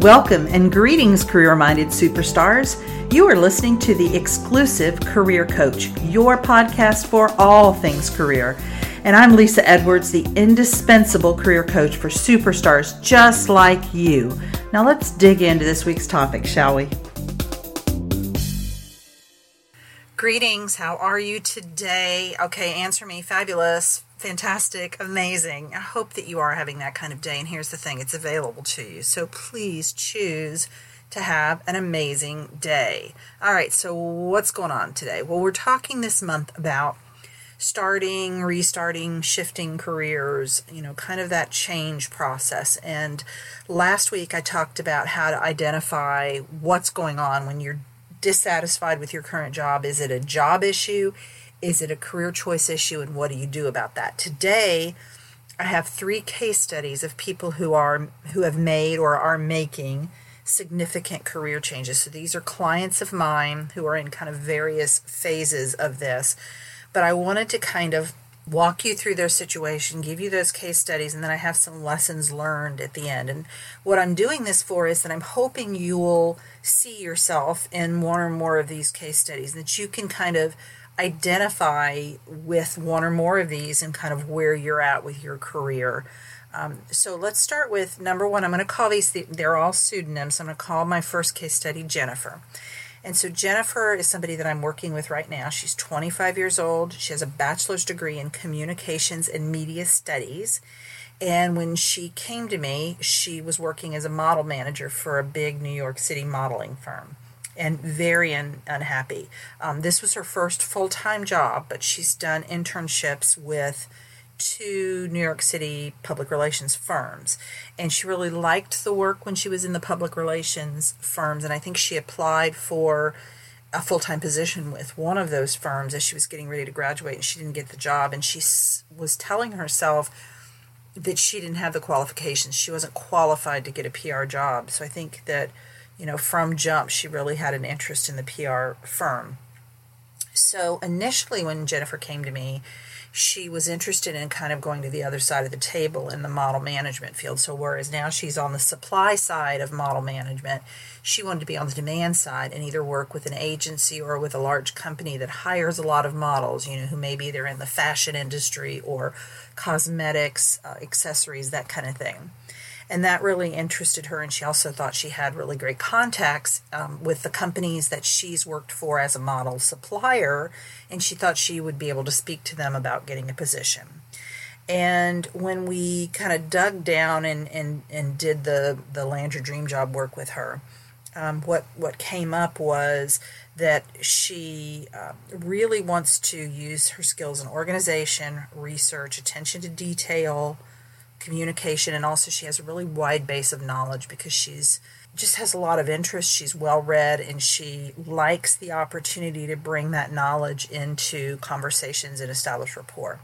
Welcome and greetings, career minded superstars. You are listening to the exclusive Career Coach, your podcast for all things career. And I'm Lesa Edwards, the indispensable career coach for superstars just like you. Now let's dig into this week's topic, shall we? Greetings, how are you today? Okay, answer me. Fabulous, fantastic, amazing. I hope that you are having that kind of day. And here's the thing it's available to you. So please choose to have an amazing day. All right, so what's going on today? Well, we're talking this month about starting, restarting, shifting careers, you know, kind of that change process. And last week I talked about how to identify what's going on when you're dissatisfied with your current job. Is it a job issue? Is it a career choice issue? And what do you do about that? Today, I have three case studies of people who are who have made or are making significant career changes. So these are clients of mine who are in kind of various phases of this. But I wanted to kind of walk you through their situation, give you those case studies, and then I have some lessons learned at the end. And what I'm doing this for is that I'm hoping you will see yourself in one or more of these case studies, and that you can kind of identify with one or more of these and kind of where you're at with your career. Um, so let's start with number one. I'm going to call these, they're all pseudonyms. I'm going to call my first case study Jennifer. And so Jennifer is somebody that I'm working with right now. She's 25 years old. She has a bachelor's degree in communications and media studies. And when she came to me, she was working as a model manager for a big New York City modeling firm and very un- unhappy. Um, this was her first full time job, but she's done internships with two New York City public relations firms. And she really liked the work when she was in the public relations firms. And I think she applied for a full time position with one of those firms as she was getting ready to graduate and she didn't get the job. And she s- was telling herself that she didn't have the qualifications. She wasn't qualified to get a PR job. So I think that you know, from jump, she really had an interest in the PR firm. So initially, when Jennifer came to me, she was interested in kind of going to the other side of the table in the model management field. So, whereas now she's on the supply side of model management, she wanted to be on the demand side and either work with an agency or with a large company that hires a lot of models, you know, who maybe they're in the fashion industry or cosmetics, uh, accessories, that kind of thing and that really interested her. And she also thought she had really great contacts um, with the companies that she's worked for as a model supplier, and she thought she would be able to speak to them about getting a position. And when we kind of dug down and, and, and did the, the Land Your Dream Job work with her, um, what, what came up was that she uh, really wants to use her skills in organization, research, attention to detail, communication and also she has a really wide base of knowledge because she's just has a lot of interest. She's well read and she likes the opportunity to bring that knowledge into conversations and establish rapport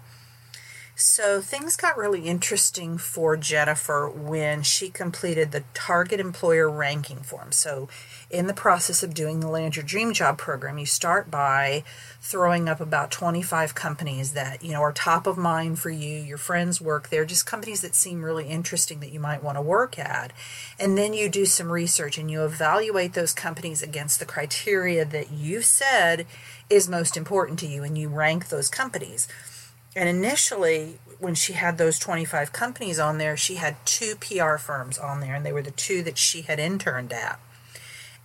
so things got really interesting for Jennifer when she completed the target employer ranking form. So, in the process of doing the Land Your Dream Job program, you start by throwing up about 25 companies that you know are top of mind for you. Your friends work there, just companies that seem really interesting that you might want to work at. And then you do some research and you evaluate those companies against the criteria that you said is most important to you, and you rank those companies. And initially, when she had those 25 companies on there, she had two PR firms on there, and they were the two that she had interned at.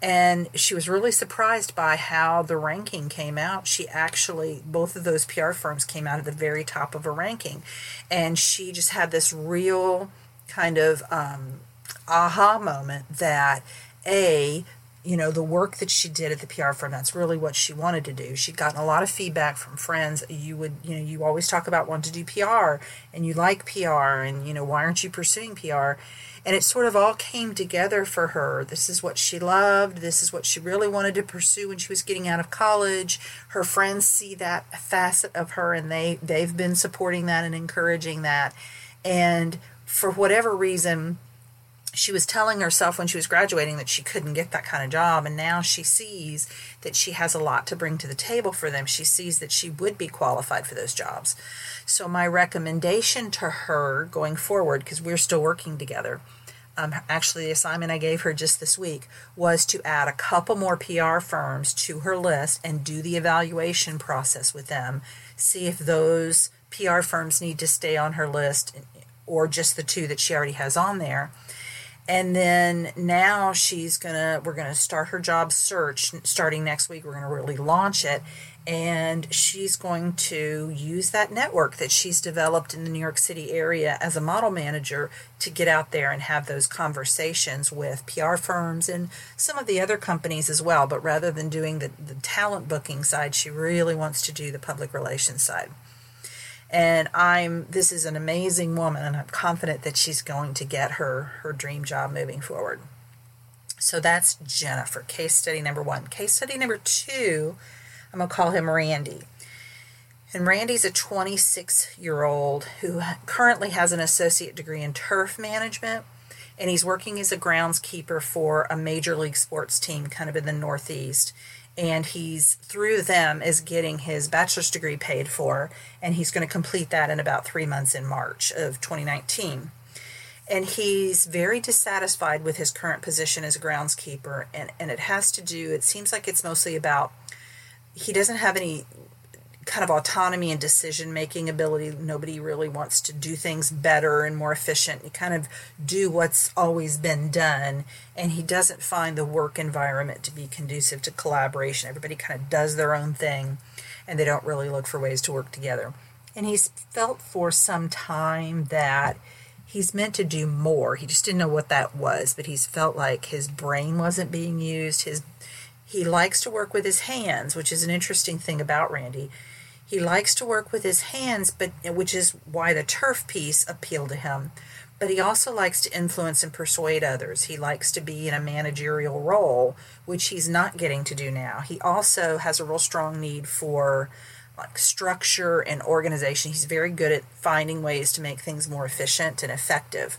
And she was really surprised by how the ranking came out. She actually, both of those PR firms came out at the very top of a ranking. And she just had this real kind of um, aha moment that A, you know the work that she did at the PR firm that's really what she wanted to do. She'd gotten a lot of feedback from friends. You would you know you always talk about wanting to do PR and you like PR and you know why aren't you pursuing PR and it sort of all came together for her. This is what she loved. This is what she really wanted to pursue when she was getting out of college. Her friends see that facet of her and they they've been supporting that and encouraging that. And for whatever reason she was telling herself when she was graduating that she couldn't get that kind of job and now she sees that she has a lot to bring to the table for them she sees that she would be qualified for those jobs so my recommendation to her going forward because we're still working together Um, actually, the assignment I gave her just this week was to add a couple more PR firms to her list and do the evaluation process with them. See if those PR firms need to stay on her list or just the two that she already has on there. And then now she's gonna, we're gonna start her job search starting next week. We're gonna really launch it and she's going to use that network that she's developed in the New York City area as a model manager to get out there and have those conversations with PR firms and some of the other companies as well. But rather than doing the, the talent booking side, she really wants to do the public relations side. And I'm this is an amazing woman and I'm confident that she's going to get her her dream job moving forward. So that's Jennifer, case study number one. Case study number two I'm going to call him Randy. And Randy's a 26 year old who currently has an associate degree in turf management. And he's working as a groundskeeper for a major league sports team kind of in the Northeast. And he's through them is getting his bachelor's degree paid for. And he's going to complete that in about three months in March of 2019 and he's very dissatisfied with his current position as a groundskeeper and, and it has to do it seems like it's mostly about he doesn't have any kind of autonomy and decision making ability. Nobody really wants to do things better and more efficient. You kind of do what's always been done, and he doesn't find the work environment to be conducive to collaboration. Everybody kind of does their own thing, and they don't really look for ways to work together. And he's felt for some time that he's meant to do more. He just didn't know what that was, but he's felt like his brain wasn't being used, his he likes to work with his hands, which is an interesting thing about Randy. He likes to work with his hands, but which is why the turf piece appealed to him. But he also likes to influence and persuade others. He likes to be in a managerial role, which he's not getting to do now. He also has a real strong need for like structure and organization. He's very good at finding ways to make things more efficient and effective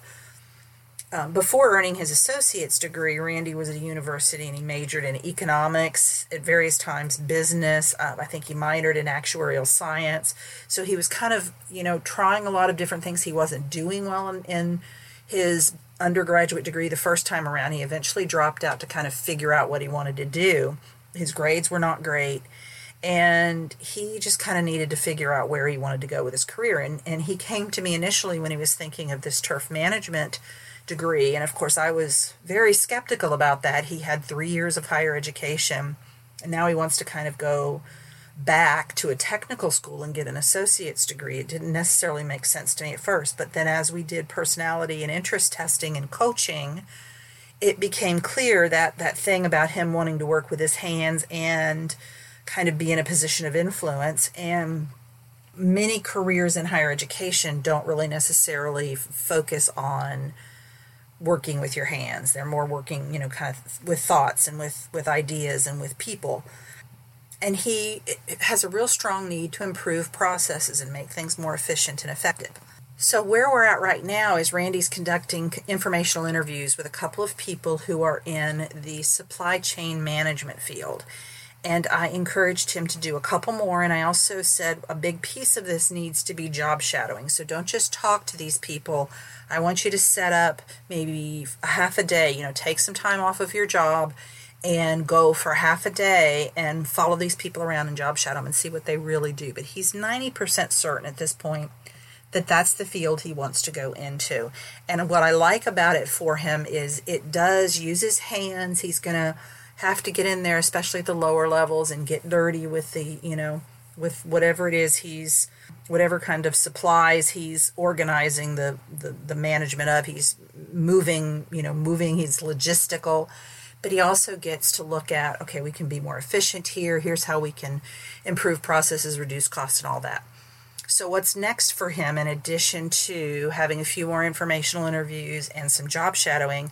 um, before earning his associate's degree, Randy was at a university and he majored in economics, at various times business. Uh, I think he minored in actuarial science. So he was kind of, you know, trying a lot of different things. He wasn't doing well in, in his undergraduate degree the first time around. He eventually dropped out to kind of figure out what he wanted to do. His grades were not great. And he just kind of needed to figure out where he wanted to go with his career. And, and he came to me initially when he was thinking of this turf management degree. And of course, I was very skeptical about that. He had three years of higher education, and now he wants to kind of go back to a technical school and get an associate's degree. It didn't necessarily make sense to me at first, but then as we did personality and interest testing and coaching, it became clear that that thing about him wanting to work with his hands and kind of be in a position of influence and many careers in higher education don't really necessarily focus on working with your hands. They're more working, you know, kind of with thoughts and with with ideas and with people. And he has a real strong need to improve processes and make things more efficient and effective. So, where we're at right now is Randy's conducting informational interviews with a couple of people who are in the supply chain management field and I encouraged him to do a couple more. And I also said a big piece of this needs to be job shadowing. So don't just talk to these people. I want you to set up maybe a half a day, you know, take some time off of your job and go for half a day and follow these people around and job shadow them and see what they really do. But he's 90% certain at this point that that's the field he wants to go into. And what I like about it for him is it does use his hands. He's going to have to get in there, especially at the lower levels, and get dirty with the, you know, with whatever it is he's, whatever kind of supplies he's organizing the, the, the management of. He's moving, you know, moving, he's logistical. But he also gets to look at, okay, we can be more efficient here. Here's how we can improve processes, reduce costs, and all that. So, what's next for him, in addition to having a few more informational interviews and some job shadowing,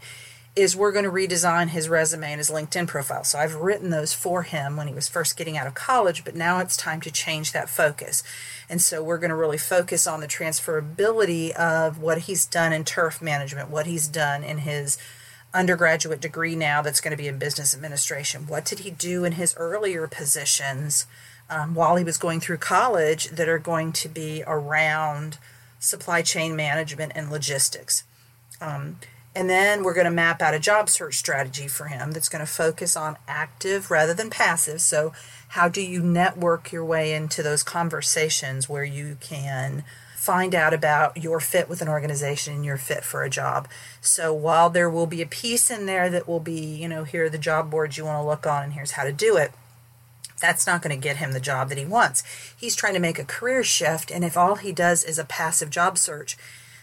is we're going to redesign his resume and his LinkedIn profile. So I've written those for him when he was first getting out of college, but now it's time to change that focus. And so we're going to really focus on the transferability of what he's done in turf management, what he's done in his undergraduate degree now that's going to be in business administration. What did he do in his earlier positions um, while he was going through college that are going to be around supply chain management and logistics? Um, And then we're going to map out a job search strategy for him that's going to focus on active rather than passive. So, how do you network your way into those conversations where you can find out about your fit with an organization and your fit for a job? So, while there will be a piece in there that will be, you know, here are the job boards you want to look on and here's how to do it, that's not going to get him the job that he wants. He's trying to make a career shift, and if all he does is a passive job search,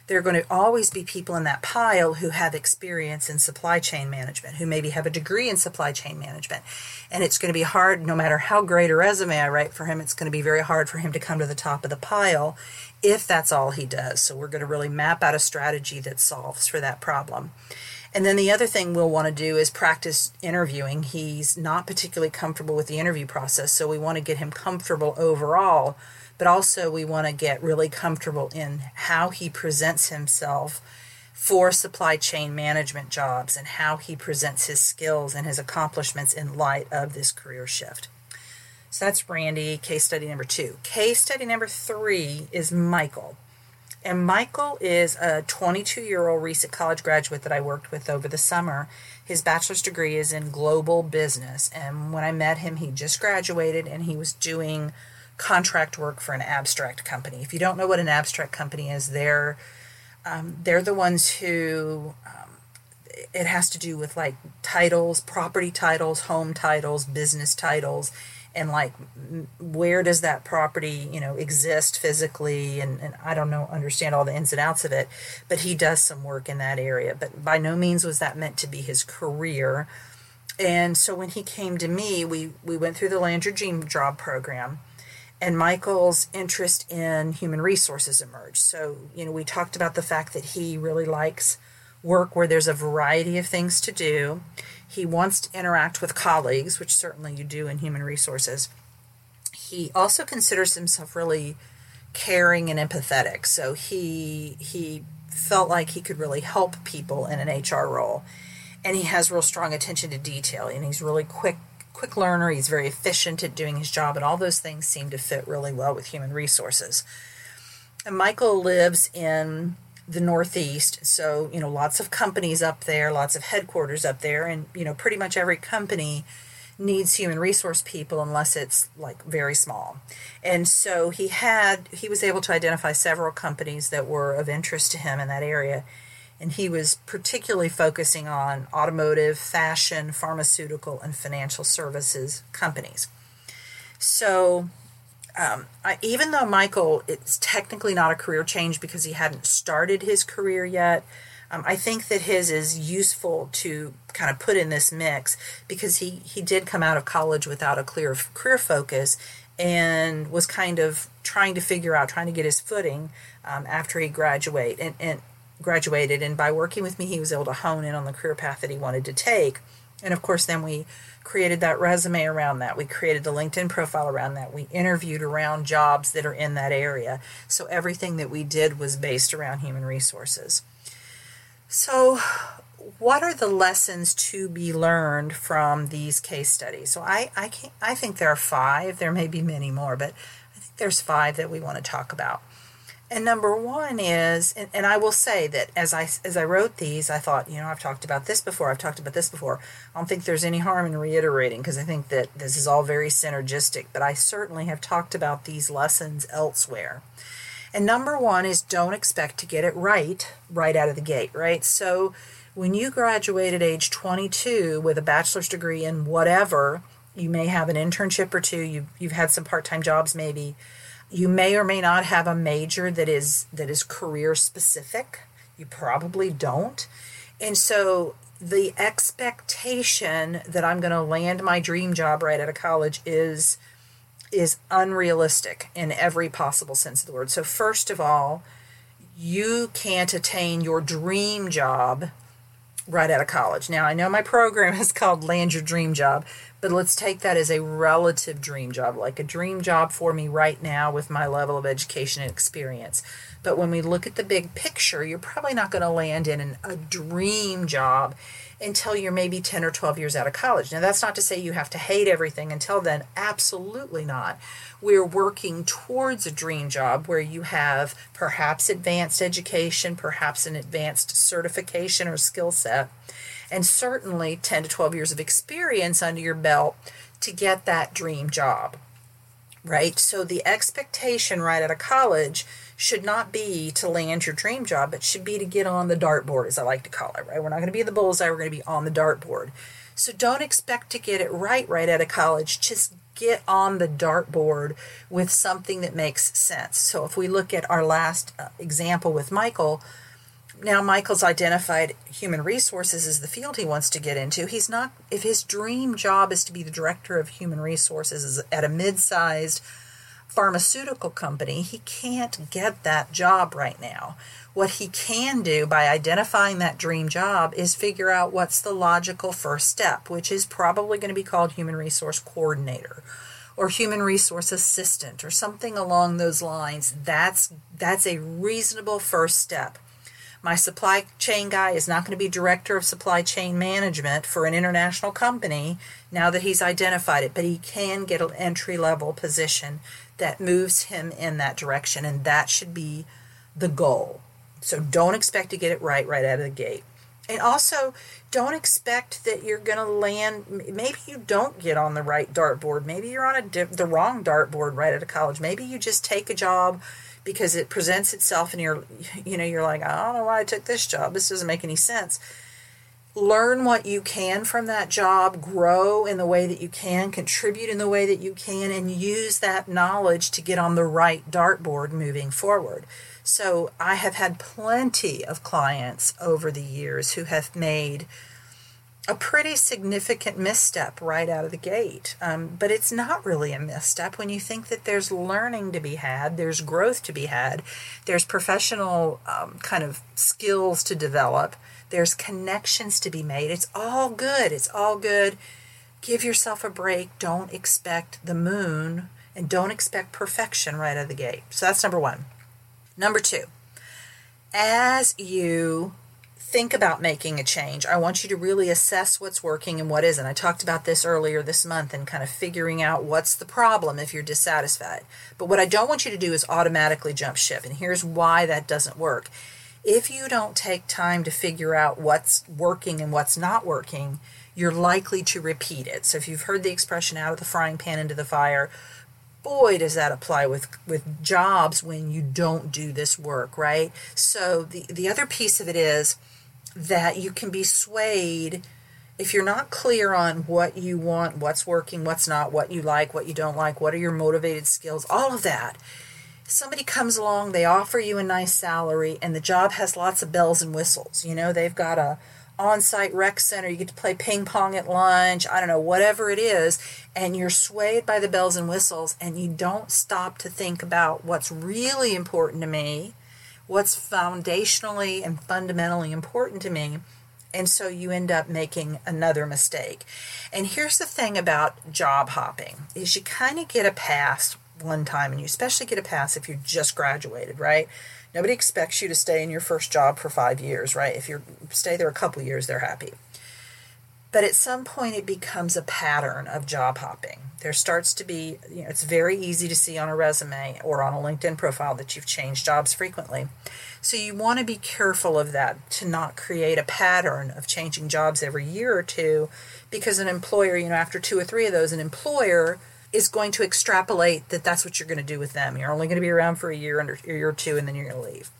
there are going to always be people in that pile who have experience in supply chain management, who maybe have a degree in supply chain management. And it's going to be hard, no matter how great a resume I write for him, it's going to be very hard for him to come to the top of the pile if that's all he does. So we're going to really map out a strategy that solves for that problem. And then the other thing we'll want to do is practice interviewing. He's not particularly comfortable with the interview process, so we want to get him comfortable overall but also we want to get really comfortable in how he presents himself for supply chain management jobs and how he presents his skills and his accomplishments in light of this career shift. So that's Randy, case study number two. Case study number three is Michael. And Michael is a 22 year old recent college graduate that I worked with over the summer. His bachelor's degree is in global business. And when I met him, he just graduated and he was doing contract work for an abstract company. If you don't know what an abstract company is, they're um, they're the ones who um, it has to do with like titles, property titles, home titles, business titles, and like where does that property you know exist physically and, and i don't know understand all the ins and outs of it but he does some work in that area but by no means was that meant to be his career and so when he came to me we we went through the land your dream job program and Michael's interest in human resources emerged. So, you know, we talked about the fact that he really likes work where there's a variety of things to do. He wants to interact with colleagues, which certainly you do in human resources. He also considers himself really caring and empathetic. So he he felt like he could really help people in an HR role. And he has real strong attention to detail and he's really quick quick learner, he's very efficient at doing his job, and all those things seem to fit really well with human resources. And Michael lives in the Northeast, so you know, lots of companies up there, lots of headquarters up there, and you know, pretty much every company needs human resource people unless it's like very small. And so he had he was able to identify several companies that were of interest to him in that area and he was particularly focusing on automotive, fashion, pharmaceutical, and financial services companies. So, um, I, even though Michael, it's technically not a career change because he hadn't started his career yet, um, I think that his is useful to kind of put in this mix because he, he did come out of college without a clear career focus and was kind of trying to figure out, trying to get his footing um, after he graduate and, and graduated, and by working with me, he was able to hone in on the career path that he wanted to take. And of course, then we created that resume around that. We created the LinkedIn profile around that. We interviewed around jobs that are in that area. So everything that we did was based around human resources. So, what are the lessons to be learned from these case studies? So, I I, can't I think there are five. There may be many more, but I think there's five that we want to talk about. And number one is, and, and, I will say that as I as I wrote these, I thought, you know, I've talked about this before. I've talked about this before. I don't think there's any harm in reiterating because I think that this is all very synergistic. But I certainly have talked about these lessons elsewhere. And number one is don't expect to get it right right out of the gate. Right. So when you graduate at age 22 with a bachelor's degree in whatever, you may have an internship or two. You you've had some part time jobs maybe you may or may not have a major that is that is career specific. You probably don't. And so the expectation that I'm going to land my dream job right out of college is is unrealistic in every possible sense of the word. So first of all, you can't attain your dream job right out of college. Now, I know my program is called Land Your Dream Job, But let's take that as a relative dream job, like a dream job for me right now with my level of education and experience. But when we look at the big picture, you're probably not going to land in an, a dream job until you're maybe 10 or 12 years out of college. Now, that's not to say you have to hate everything until then. Absolutely not. We're working towards a dream job where you have perhaps advanced education, perhaps an advanced certification or skill set and certainly 10 to 12 years of experience under your belt to get that dream job, right? So the expectation right out of college should not be to land your dream job, it should be to get on the dartboard, as I like to call it, right? We're not going to be the bullseye, we're going to be on the dartboard. So don't expect to get it right right out of college. Just get on the dartboard with something that makes sense. So if we look at our last uh, example with Michael, now Michael's identified human resources as the field he wants to get into. He's not if his dream job is to be the director of human resources at a mid-sized pharmaceutical company, he can't get that job right now. What he can do by identifying that dream job is figure out what's the logical first step, which is probably going to be called human resource coordinator or human resource assistant or something along those lines. That's that's a reasonable first step. My supply chain guy is not going to be director of supply chain management for an international company now that he's identified it, but he can get an entry level position that moves him in that direction, and that should be the goal. So don't expect to get it right right out of the gate. And also, don't expect that you're going to land. Maybe you don't get on the right dartboard. Maybe you're on a the wrong dartboard right out of college. Maybe you just take a job because it presents itself and you're you know you're like I don't know why I took this job. This doesn't make any sense. Learn what you can from that job grow in the way that you can contribute in the way that you can and use that knowledge to get on the right dartboard moving forward. So I have had plenty of clients over the years who have made a pretty significant misstep right out of the gate. Um, but it's not really a misstep when you think that there's learning to be had, there's growth to be had, there's professional um, kind of skills to develop, there's connections to be made. It's all good. It's all good. Give yourself a break. Don't expect the moon and don't expect perfection right out of the gate. So that's number one. Number two, as you think about making a change, I want you to really assess what's working and what isn't. I talked about this earlier this month and kind of figuring out what's the problem if you're dissatisfied. But what I don't want you to do is automatically jump ship. And here's why that doesn't work. If you don't take time to figure out what's working and what's not working, you're likely to repeat it. So if you've heard the expression out of the frying pan into the fire, boy does that apply with with jobs when you don't do this work right so the the other piece of it is that you can be swayed if you're not clear on what you want, what's working, what's not, what you like, what you don't like, what are your motivated skills, all of that. Somebody comes along, they offer you a nice salary, and the job has lots of bells and whistles. You know, they've got a on-site rec center, you get to play ping pong at lunch, I don't know, whatever it is, and you're swayed by the bells and whistles, and you don't stop to think about what's really important to me what's foundationally and fundamentally important to me. And so you end up making another mistake. And here's the thing about job hopping is you kind of get a pass one time and you especially get a pass if you just graduated, right? Nobody expects you to stay in your first job for 5 years, right? If you stay there a couple years, they're happy. But at some point, it becomes a pattern of job hopping. There starts to be, you know, it's very easy to see on a resume or on a LinkedIn profile that you've changed jobs frequently. So you want to be careful of that to not create a pattern of changing jobs every year or two because an employer, you know, after two or three of those, an employer is going to extrapolate that that's what you're going to do with them. You're only going to be around for a year, under, a year or two, and then you're going to leave.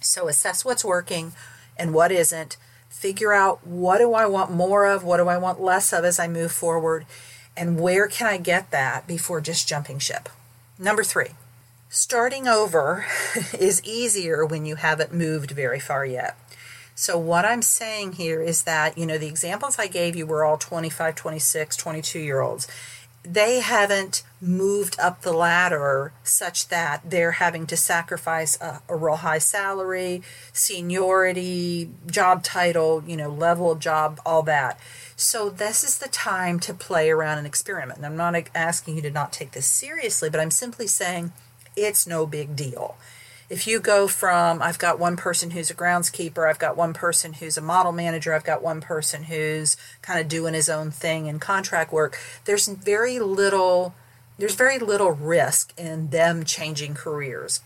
So assess what's working and what isn't figure out what do I want more of, what do I want less of as I move forward, and where can I get that before just jumping ship. Number three, starting over is easier when you haven't moved very far yet. So, what I'm saying here is that, you know, the examples I gave you were all 25, 26, 22 year olds. They haven't moved up the ladder such that they're having to sacrifice a, a real high salary, seniority, job title, you know, level of job, all that. So this is the time to play around and experiment. And I'm not asking you to not take this seriously, but I'm simply saying it's no big deal. If you go from, I've got one person who's a groundskeeper, I've got one person who's a model manager, I've got one person who's kind of doing his own thing in contract work, there's very little there's very little risk in them changing careers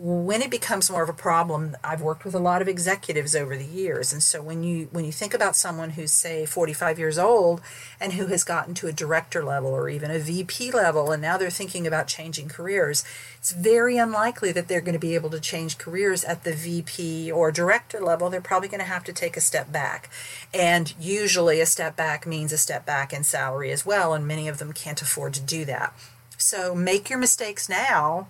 when it becomes more of a problem i've worked with a lot of executives over the years. And so when you when you think about someone who's say 45 years old and who has gotten to a director level or even a vp level and now they're thinking about changing careers it's very unlikely that they're going to be able to change careers at the vp or director level. They're probably going to have to take a step back. And usually a step back means a step back in salary as well and many of them can't afford to do that. So make your mistakes now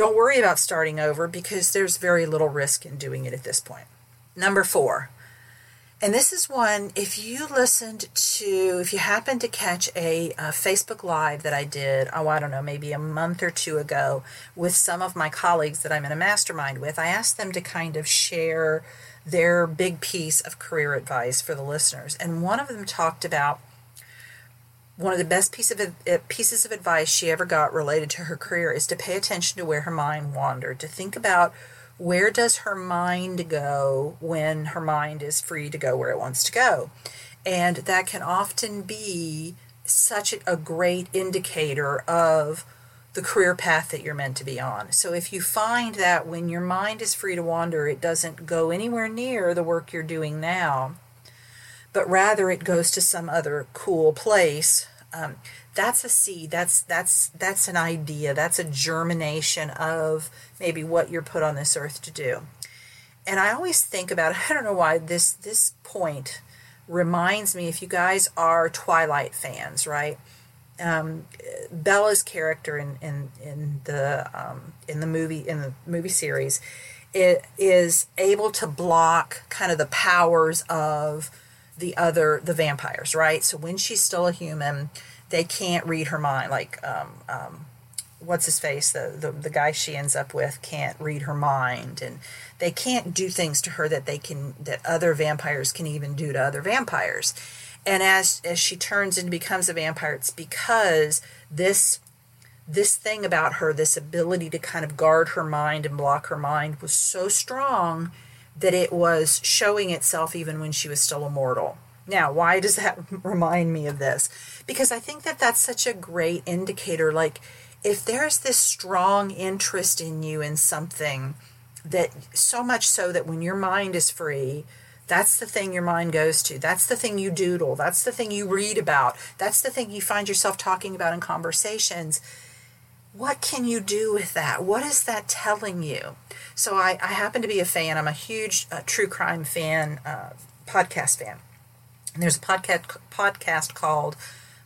don't worry about starting over because there's very little risk in doing it at this point. Number four, and this is one, if you listened to, if you happened to catch a, a, Facebook Live that I did, oh, I don't know, maybe a month or two ago with some of my colleagues that I'm in a mastermind with, I asked them to kind of share their big piece of career advice for the listeners. And one of them talked about one of the best piece of, uh, pieces of advice she ever got related to her career is to pay attention to where her mind wandered, to think about where does her mind go when her mind is free to go where it wants to go. And that can often be such a great indicator of the career path that you're meant to be on. So if you find that when your mind is free to wander, it doesn't go anywhere near the work you're doing now, but rather it goes to some other cool place. Um, that's a seed. That's that's that's an idea. That's a germination of maybe what you're put on this earth to do. And i always think about i don't know why this this point reminds me if you guys are twilight fans right? Um, bella's character in in in the um, in the movie in the movie series it is able to block kind of the powers of the other the vampires right? So when she's still a human they can't read her mind like um, um, what's his face the, the the guy she ends up with can't read her mind and they can't do things to her that they can that other vampires can even do to other vampires. And as as she turns and becomes a vampire it's because this this thing about her this ability to kind of guard her mind and block her mind was so strong that it was showing itself even when she was still immortal. Now, why does that remind me of this? Because I think that that's such a great indicator. Like, if there's this strong interest in you in something, that so much so that when your mind is free, that's the thing your mind goes to. That's the thing you doodle. That's the thing you read about. That's the thing you find yourself talking about in conversations. What can you do with that? What is that telling you? So I, I happen to be a fan. I'm a huge uh, true crime fan, uh, podcast fan. And there's a podcast podcast called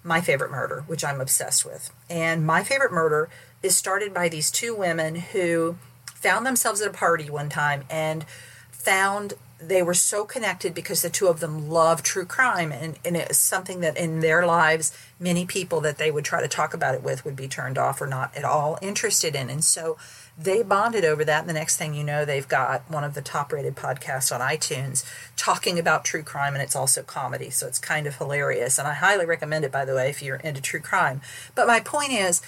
My Favorite Murder, which I'm obsessed with. And My Favorite Murder is started by these two women who found themselves at a party one time and found they were so connected because the two of them love true crime and, and something that in their lives many people that they would try to talk about it with would be turned off or not at all interested in and so they bonded over that and the next thing you know they've got one of the top rated podcasts on itunes talking about true crime and it's also comedy so it's kind of hilarious and i highly recommend it by the way if you're into true crime. But my point is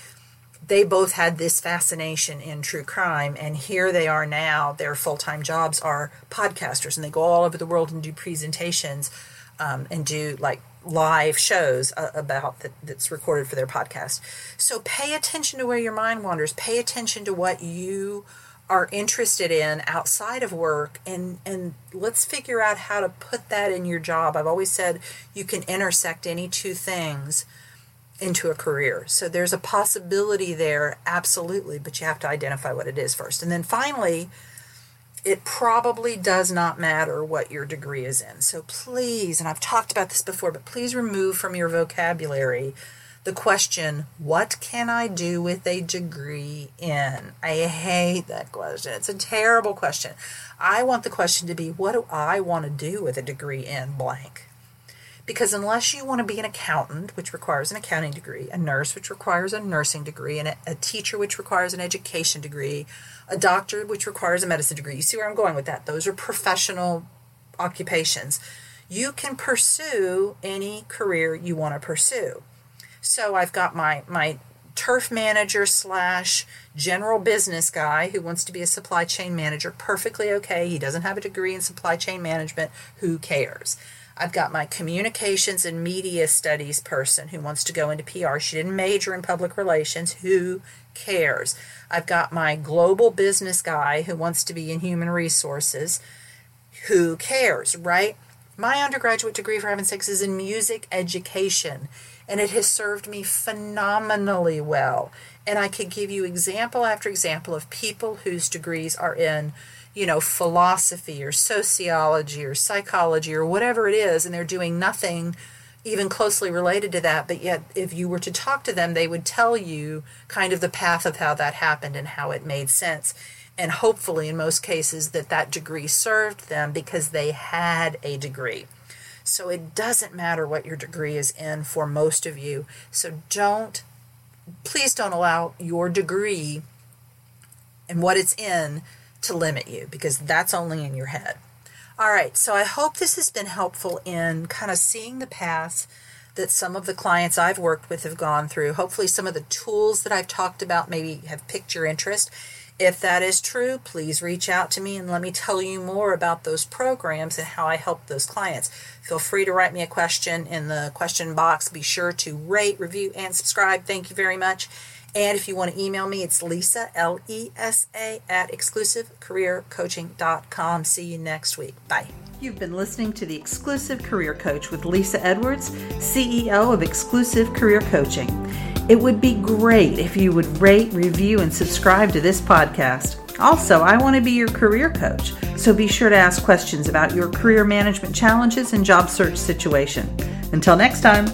they both had this fascination in true crime and here they are now their full-time jobs are podcasters and they go all over the world and do presentations um, and do like live shows uh, about that, that's recorded for their podcast so pay attention to where your mind wanders pay attention to what you are interested in outside of work and and let's figure out how to put that in your job i've always said you can intersect any two things into a career. So there's a possibility there, absolutely, but you have to identify what it is first. And then finally, it probably does not matter what your degree is in. So please, and I've talked about this before, but please remove from your vocabulary the question, What can I do with a degree in? I hate that question. It's a terrible question. I want the question to be, What do I want to do with a degree in blank? Because unless you want to be an accountant, which requires an accounting degree, a nurse, which requires a nursing degree, and a, teacher, which requires an education degree, a doctor, which requires a medicine degree, you see where I'm going with that? Those are professional occupations. You can pursue any career you want to pursue. So I've got my my turf manager slash general business guy who wants to be a supply chain manager. Perfectly okay. He doesn't have a degree in supply chain management. Who cares? I've got my communications and media studies person who wants to go into PR. She didn't major in public relations. Who cares? I've got my global business guy who wants to be in human resources. Who cares, right? My undergraduate degree, for heaven's sakes, is in music education and it has served me phenomenally well. And I could give you example after example of people whose degrees are in, you know, philosophy or sociology or psychology or whatever it is, and they're doing nothing even closely related to that. But yet, if you were to talk to them, they would tell you kind of the path of how that happened and how it made sense. And hopefully, in most cases, that that degree served them because they had a degree. So it doesn't matter what your degree is in for most of you. So don't, please don't allow your degree and what it's in to limit you because that's only in your head. All right, so I hope this has been helpful in kind of seeing the paths that some of the clients I've worked with have gone through. Hopefully, some of the tools that I've talked about maybe have piqued your interest. If that is true, please reach out to me and let me tell you more about those programs and how I help those clients. Feel free to write me a question in the question box. Be sure to rate, review, and subscribe. Thank you very much. And if you want to email me, it's Lesa, L E S A, at exclusivecareercoaching.com. See you next week. Bye. You've been listening to The Exclusive Career Coach with Lesa Edwards, CEO of Exclusive Career Coaching. It would be great if you would rate, review, and subscribe to this podcast. Also, I want to be your career coach, so be sure to ask questions about your career management challenges and job search situation. Until next time.